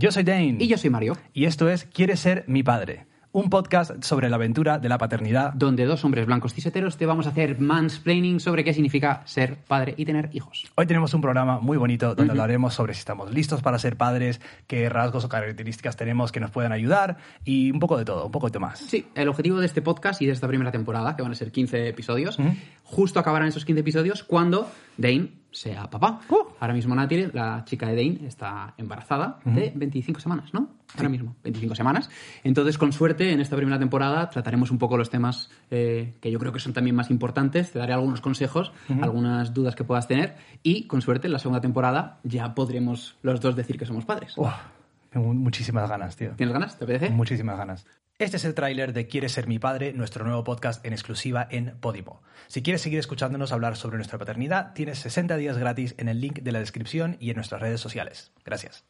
Yo soy Dane. Y yo soy Mario. Y esto es ¿Quieres ser mi padre? Un podcast sobre la aventura de la paternidad. Donde dos hombres blancos ciseteros te vamos a hacer mansplaining sobre qué significa ser padre y tener hijos. Hoy tenemos un programa muy bonito donde hablaremos sobre si estamos listos para ser padres, qué rasgos o características tenemos que nos puedan ayudar y un poco de todo, un poco de más. Sí, el objetivo de este podcast y de esta primera temporada, que van a ser 15 episodios, justo acabarán esos 15 episodios cuando Dane sea papá. Uh. Ahora mismo Natalie, la chica de Dane, está embarazada de 25 semanas, ¿no? Ahora mismo, 25 semanas. Entonces, con suerte, en esta primera temporada trataremos un poco los temas eh, que yo creo que son también más importantes. Te daré algunos consejos, algunas dudas que puedas tener y, con suerte, en la segunda temporada ya podremos los dos decir que somos padres. Uf, tengo muchísimas ganas, tío. ¿Tienes ganas? ¿Te apetece? Muchísimas ganas. Este es el tráiler de Quieres ser mi padre, nuestro nuevo podcast en exclusiva en Podimo. Si quieres seguir escuchándonos hablar sobre nuestra paternidad, tienes 60 días gratis en el link de la descripción y en nuestras redes sociales. Gracias.